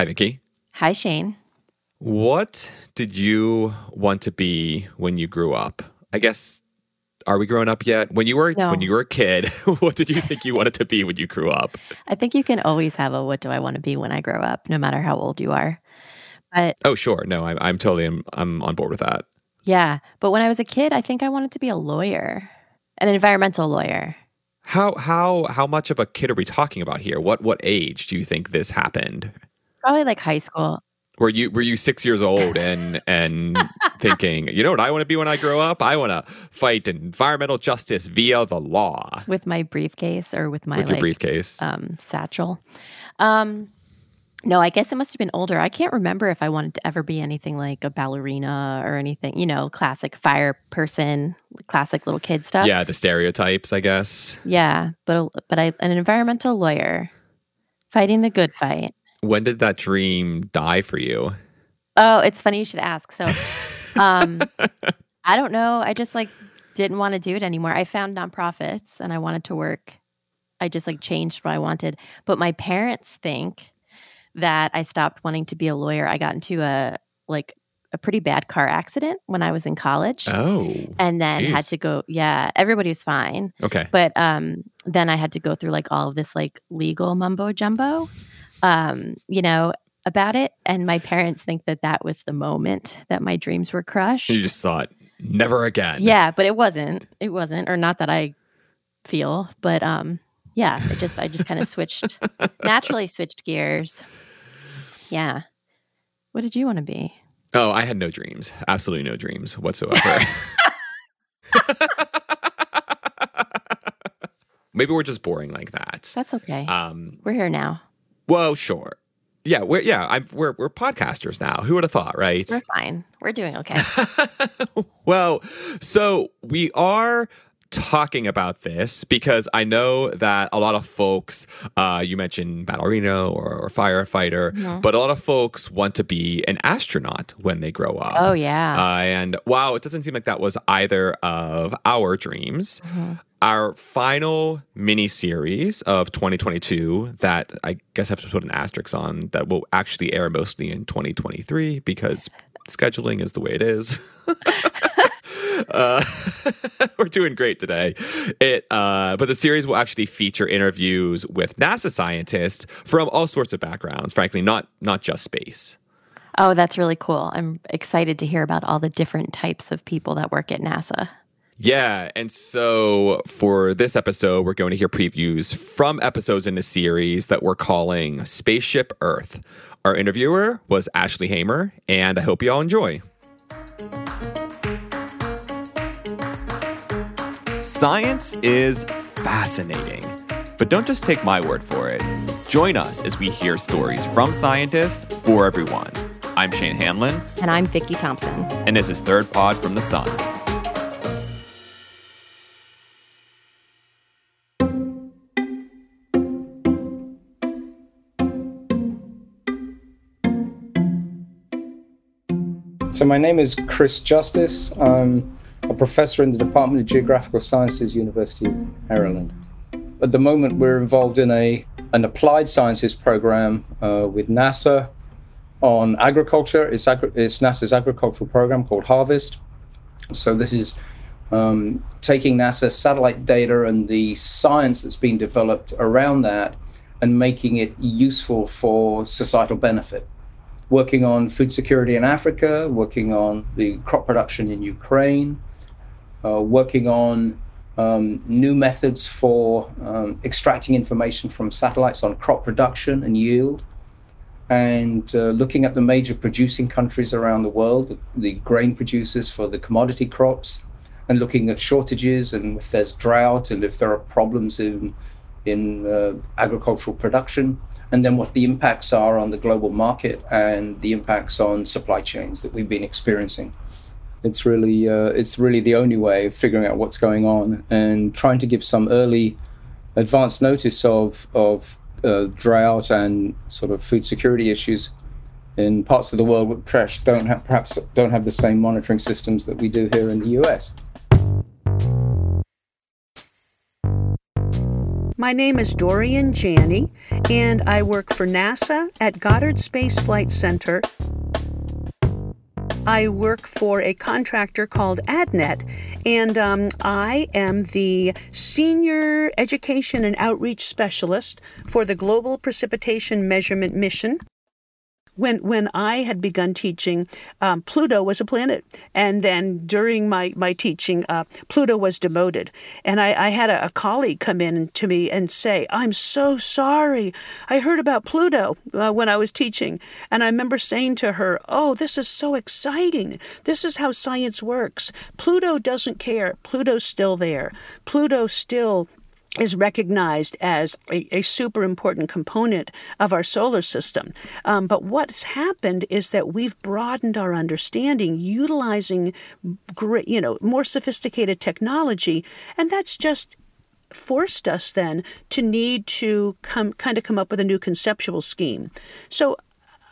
Hi, Vicky. Hi, Shane. What did you want to be when you grew up? I guess are we grown up yet? When you were No. when you were a kid, what did you think you wanted to be when you grew up? I think you can always have a what do I want to be when I grow up, no matter how old you are. But Oh, sure. No, I'm I'm totally I'm, I'm on board with that. yeah, but when I was a kid, I think I wanted to be a lawyer, an environmental lawyer. How how how much of a kid are we talking about here? What what age do you think this happened? Probably like high school. Were you were you six years old and and thinking, you know what I want to be when I grow up? I want to fight environmental justice via the law with my briefcase or with my with your like briefcase. um, satchel. Um, no, I guess it must have been older. I can't remember if I wanted to ever be anything like a ballerina or anything. You know, classic fire person, classic little kid stuff. yeah, the stereotypes, I guess. yeah. But a- but I an environmental lawyer, fighting the good fight. When did that dream die for you? Oh, it's funny you should ask. So, um, I don't know. I just like didn't want to do it anymore. I found nonprofits and I wanted to work. I just like changed what I wanted. But my parents think that I stopped wanting to be a lawyer. I got into a like a pretty bad car accident when I was in college. Oh, and then had to go yeah everybody was fine okay. but um then i had to go through like all of this like legal mumbo jumbo um you know about it and my parents think that that was the moment that my dreams were crushed You just thought never again. yeah but it wasn't it wasn't or not that i feel but um yeah it just i just kind of switched naturally switched gears yeah what did you want to be Oh, I had no dreams. Absolutely no dreams whatsoever. Maybe we're just boring like that. that's okay Um, we're here now well, sure. Yeah, we're yeah, I'm, we're we're podcasters now. Who would have thought, right? we're fine we're doing okay well, so we are talking about this because I know that a lot of folks, uh, you mentioned ballerina or, or firefighter, Mhm. but a lot of folks want to be an astronaut when they grow up. oh yeah Uh, and wow, it doesn't seem like that was either of our dreams. Mhm. Our final mini series of 2022 that I guess I have to put an asterisk on that will actually air mostly in 2023 because scheduling is the way it is. uh, we're doing great today. It, uh, but the series will actually feature interviews with NASA scientists from all sorts of backgrounds. Frankly, not not just space. Oh, that's really cool. I'm excited to hear about all the different types of people that work at NASA. Yeah, and so for this episode, we're going to hear previews from episodes in the series that we're calling Spaceship Earth. Our interviewer was Ashley Hamer, and I hope you all enjoy. Science is fascinating, but don't just take my word for it. Join us as we hear stories from scientists for everyone. I'm Shane Hanlon, And I'm Vicky Thompson. and this is Third Pod from the Sun. So my name is Chris Justice. I'm a professor in the Department of Geographical Sciences, University of Maryland. At the moment, we're involved in a an applied sciences program uh, with NASA on agriculture. It's, agri- it's NASA's agricultural program called Harvest. So this is um, taking NASA satellite data and the science that's been developed around that and making it useful for societal benefit working on food security in Africa, working on the crop production in Ukraine, uh, working on um, new methods for um, extracting information from satellites on crop production and yield, and uh, looking at the major producing countries around the world, the, the grain producers for the commodity crops, and looking at shortages and if there's drought and if there are problems in in uh, agricultural production, and then what the impacts are on the global market and the impacts on supply chains that we've been experiencing. It's really, uh, it's really the only way of figuring out what's going on and trying to give some early advance notice of of uh, drought and sort of food security issues in parts of the world which don't have, perhaps don't have the same monitoring systems that we do here in the US. My name is Dorian Janney, and I work for NASA at Goddard Space Flight Center. I work for a contractor called ADNET, and um, I am the Senior Education and Outreach Specialist for the Global Precipitation Measurement Mission when when I had begun teaching, um, Pluto was a planet, and then during my my teaching, uh, Pluto was demoted, and I, I had a, a, colleague come in to me and say, "I'm so sorry. I heard about Pluto uh, when I was teaching, and I remember saying to her, "Oh, this is so exciting. This is how science works. Pluto doesn't care. Pluto's still there. Pluto still is recognized as a, a, super important component of our solar system. Um, but what's happened is that we've broadened our understanding utilizing you know, more sophisticated technology, and that's just forced us then to need to come kind of come up with a new conceptual scheme. So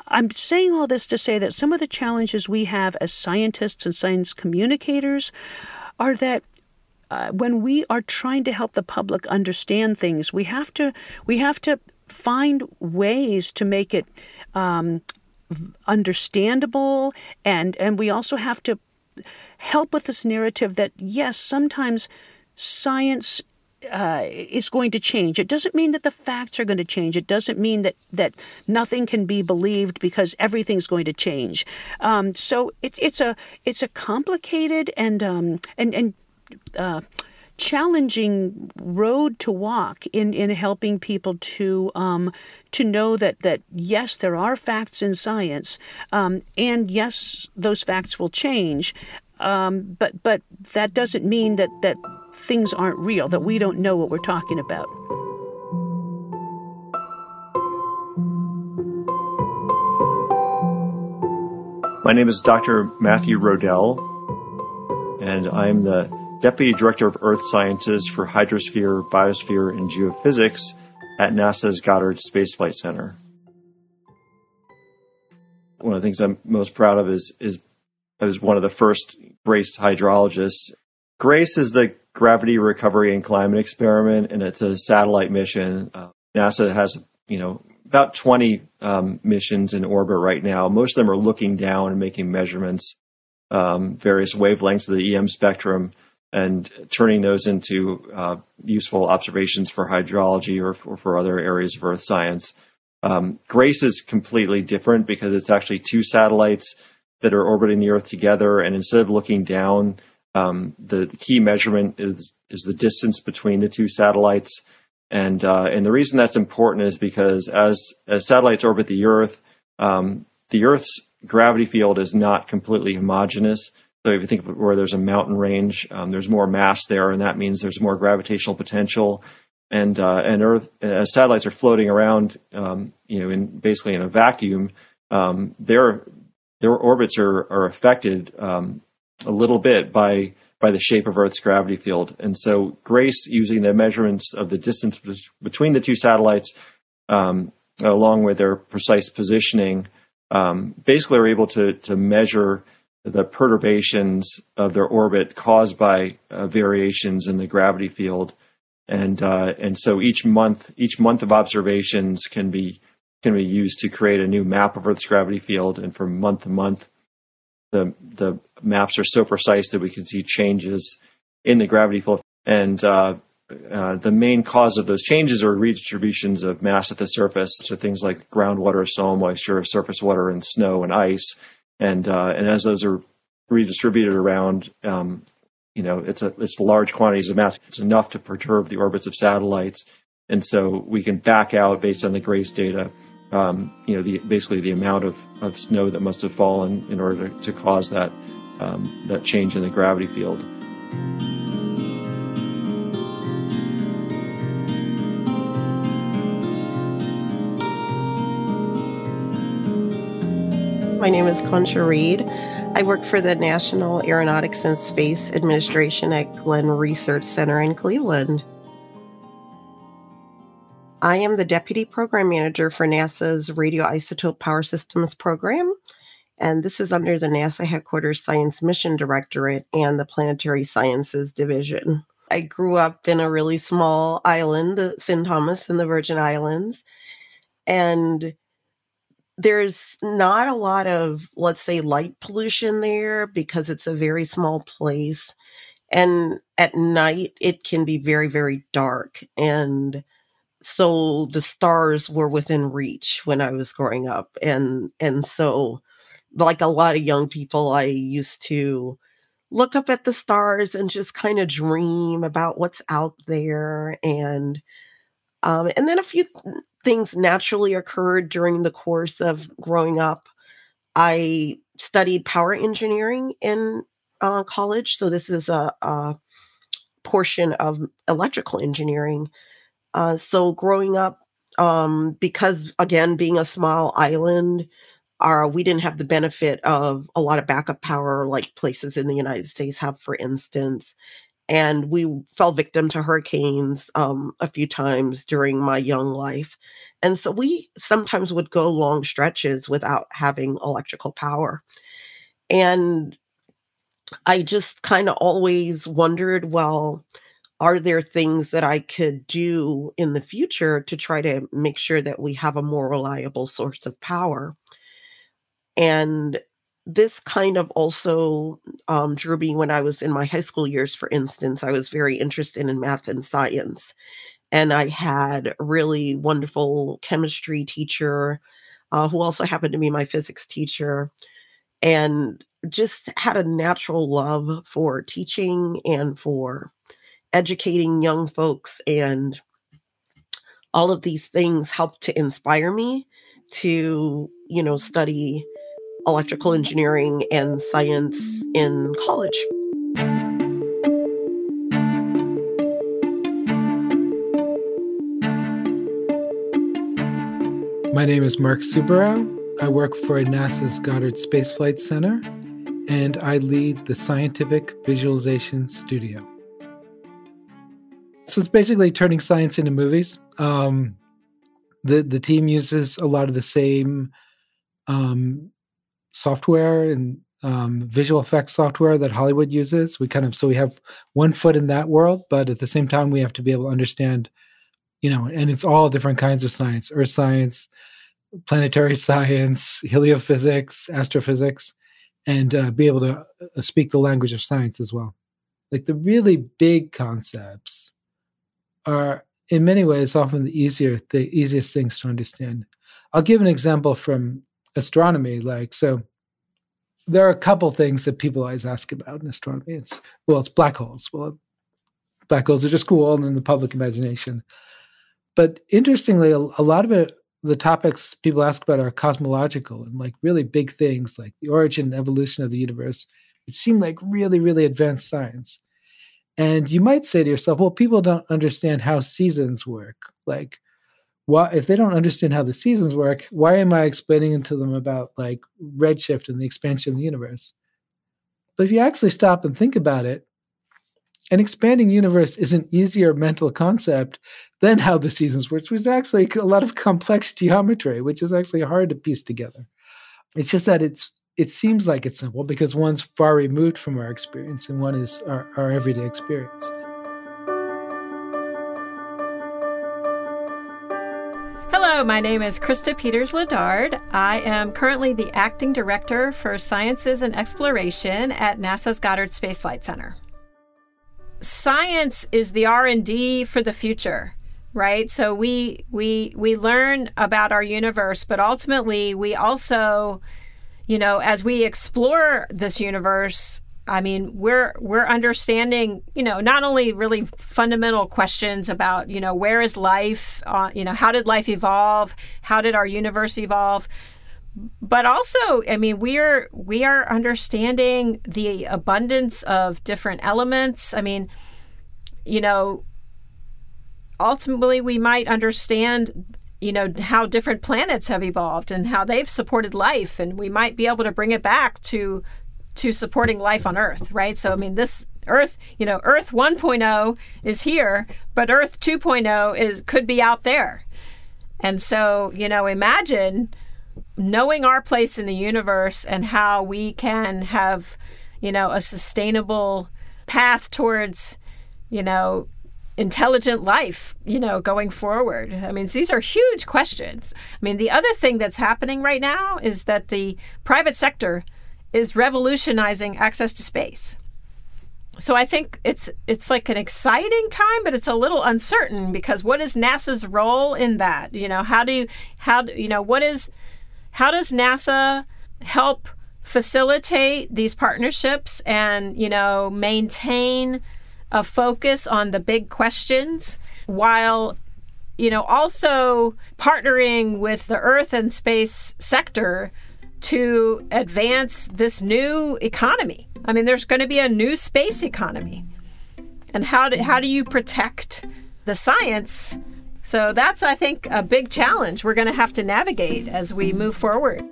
I'm saying all this to say that some of the challenges we have as scientists and science communicators are that uh, when we are trying to help the public understand things, we have to we have to find ways to make it um, understandable, and and we also have to help with this narrative that yes, sometimes science uh, is going to change. It doesn't mean that the facts are going to change. It doesn't mean that that nothing can be believed because everything's going to change. Um, so it, it's a it's a complicated and um, and and uh, challenging road to walk in, in helping people to um, to know that that yes, there are facts in science, um, and yes, those facts will change. Um, but but that doesn't mean that that things aren't real. That we don't know what we're talking about. My name is Dr. Matthew Rodell, and I'm the Deputy Director of Earth Sciences for Hydrosphere, Biosphere, and Geophysics at NASA's Goddard Space Flight Center. One of the things I'm most proud of is, is I was one of the first GRACE hydrologists. GRACE is the Gravity Recovery and Climate Experiment, and it's a satellite mission. Uh, NASA has, you know, about 20 um, missions in orbit right now. Most of them are looking down and making measurements, um, various wavelengths of the EM spectrum and turning those into uh, useful observations for hydrology or for, for, other areas of Earth science. Um, GRACE is completely different because it's actually two satellites that are orbiting the Earth together, and instead of looking down, um, the, the, key measurement is is the distance between the two satellites. And uh, and the reason that's important is because as as satellites orbit the Earth, um, the Earth's gravity field is not completely homogeneous. So if you think of where there's a mountain range, um, there's more mass there, and that means there's more gravitational potential. And uh, and Earth, as satellites are floating around, um, you know, in basically in a vacuum, um, their their orbits are are affected um, a little bit by by the shape of Earth's gravity field. And so Grace, using the measurements of the distance between the two satellites, um, along with their precise positioning, um, basically are able to to measure the perturbations of their orbit caused by uh, variations in the gravity field, and uh, and so each month each month of observations can be can be used to create a new map of Earth's gravity field, and from month to month, the the maps are so precise that we can see changes in the gravity field, and uh, uh, the main cause of those changes are redistributions of mass at the surface, so things like groundwater, soil moisture, surface water, and snow and ice and uh, and as those are redistributed around, um, you know, it's a it's large quantities of mass. It's enough to perturb the orbits of satellites, and so we can back out based on the GRACE data. Um, you know, the basically the amount of, of snow that must have fallen in order to, to cause that um, that change in the gravity field. My name is Concha Reid. I work for the National Aeronautics and Space Administration at Glenn Research Center in Cleveland. I am the Deputy Program Manager for NASA's Radioisotope Power Systems Program, and this is under the NASA Headquarters Science Mission Directorate and the Planetary Sciences Division. I grew up in a really small island, St. Thomas in the Virgin Islands. And there's not a lot of, let's say, light pollution there because it's a very small place. And at night, it can be very, very dark. And so the stars were within reach when I was growing up. And, and so, like a lot of young people, I used to look up at the stars and just kind of dream about what's out there and um, and then a few th- things naturally occurred during the course of growing up i studied power engineering in uh, college so this is a, a portion of electrical engineering uh, so growing up um, because again being a small island our we didn't have the benefit of a lot of backup power like places in the United States have, for instance. And we fell victim to hurricanes um, a few times during my young life. And so we sometimes would go long stretches without having electrical power. And I just kind of always wondered well, are there things that I could do in the future to try to make sure that we have a more reliable source of power? And this kind of also um, drew me when I was in my high school years, for instance. I was very interested in math and science. And I had a really wonderful chemistry teacher uh, who also happened to be my physics teacher and just had a natural love for teaching and for educating young folks. And all of these things helped to inspire me to, you know, study electrical engineering and science in college. My name is Mark SubbaRao. I work for NASA's Goddard Space Flight Center, and I lead the Scientific Visualization Studio. So it's basically turning science into movies. Um, the the team uses a lot of the same um, software and um, visual effects software that Hollywood uses. We kind of so we have one foot in that world, but at the same time, we have to be able to understand, you know, and it's all different kinds of science: earth science, planetary science, heliophysics, astrophysics, and uh, be able to uh, speak the language of science as well. Like the really big concepts are, in many ways, often the easier, the easiest things to understand. I'll give an example from astronomy like so there are a couple things that people always ask about in astronomy. It's well it's black holes. Well black holes are just cool in the public imagination. But interestingly a, a lot of it the topics people ask about are cosmological and like really big things like the origin and evolution of the universe which seem like really really advanced science. And you might say to yourself well people don't understand how seasons work. Like why if they don't understand how the seasons work why am i explaining to them about like redshift and the expansion of the universe? But if you actually stop and think about it an expanding universe is an easier mental concept than how the seasons work which is actually a lot of complex geometry which is actually hard to piece together. It's just that it's it seems like it's simple because one's far removed from our experience and one is our, our everyday experience My name is Christa Peters-Lidard. I am currently the acting director for sciences and exploration at NASA's Goddard Space Flight Center. Science is the R&D for the future, right? So we we we learn about our universe, but ultimately we also you know, as we explore this universe, I mean, we're we're understanding, you know, not only really fundamental questions about, you know, where is life, uh, you know, how did life evolve, how did our universe evolve, but also, I mean, we are we are understanding the abundance of different elements. I mean, you know, ultimately, we might understand you know how different planets have evolved and how they've supported life and we might be able to bring it back to to supporting life on Earth, right? So, I mean, this Earth, you know, Earth 1.0 is here, but Earth 2.0 is could be out there. And so, you know, imagine knowing our place in the universe and how we can have, you know, a sustainable path towards, you know, intelligent life, you know, going forward? I mean, these are huge questions. I mean, the other thing that's happening right now is that the private sector is revolutionizing access to space. So I think it's it's like an exciting time, but it's a little uncertain because what is NASA's role in that? You know, how do you how do, you know what is how does NASA help facilitate these partnerships and you know maintain a focus on the big questions while you know also partnering with the earth and space sector to advance this new economy I mean, there's going to be a new space economy. And how do, how do you protect the science? So that's, I think, a big challenge we're going to have to navigate as we move forward.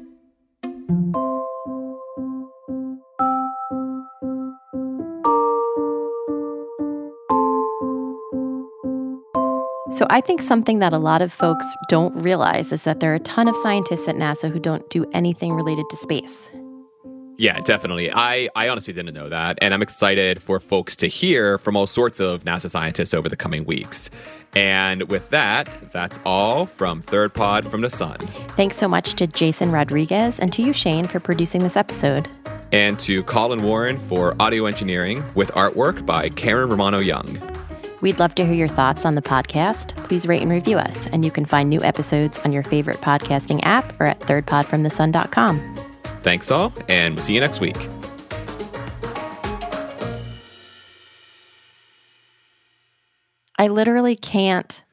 So I think something that a lot of folks don't realize is that there are a ton of scientists at NASA who don't do anything related to space. Yeah, definitely. I, I honestly didn't know that. And I'm excited for folks to hear from all sorts of NASA scientists over the coming weeks. And with that, that's all from Third Pod from the Sun. Thanks so much to Jason Rodriguez and to you, Shane, for producing this episode. And to Colin Warren for audio engineering with artwork by Karen Romano Young. We'd love to hear your thoughts on the podcast. Please rate and review us. And you can find new episodes on your favorite podcasting app or at thirdpodfromthesun.com. Thanks all, and we'll see you next week. I literally can't.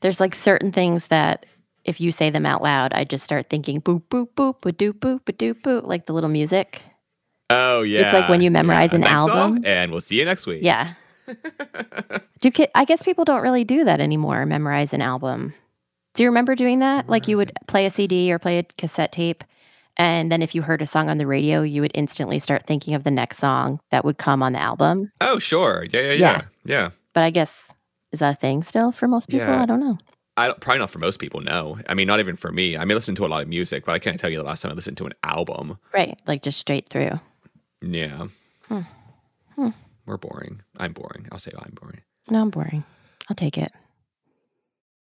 There's like certain things that if you say them out loud, I just start thinking boop, boop, boop, ba doop, boop, ba doop, boop, like the little music. Oh, yeah. It's like when you memorize yeah. an Thanks all, album. and we'll see you next week. Yeah. do ki- I guess people don't really do that anymore, memorize an album. Do you remember doing that? Like you would play a CD or play a cassette tape and then if you heard a song on the radio, you would instantly start thinking of the next song that would come on the album. Oh, sure. Yeah, yeah, yeah. Yeah. Yeah. But I guess is that a thing still for most people? Yeah. I don't know. I don't, probably not for most people, no. I mean, not even for me. I may listen to a lot of music, but I can't tell you the last time I listened to an album. Right. Like just straight through. Yeah. Hmm. Hmm. We're boring. I'm boring. I'll say I'm boring. No, I'm boring. I'll take it.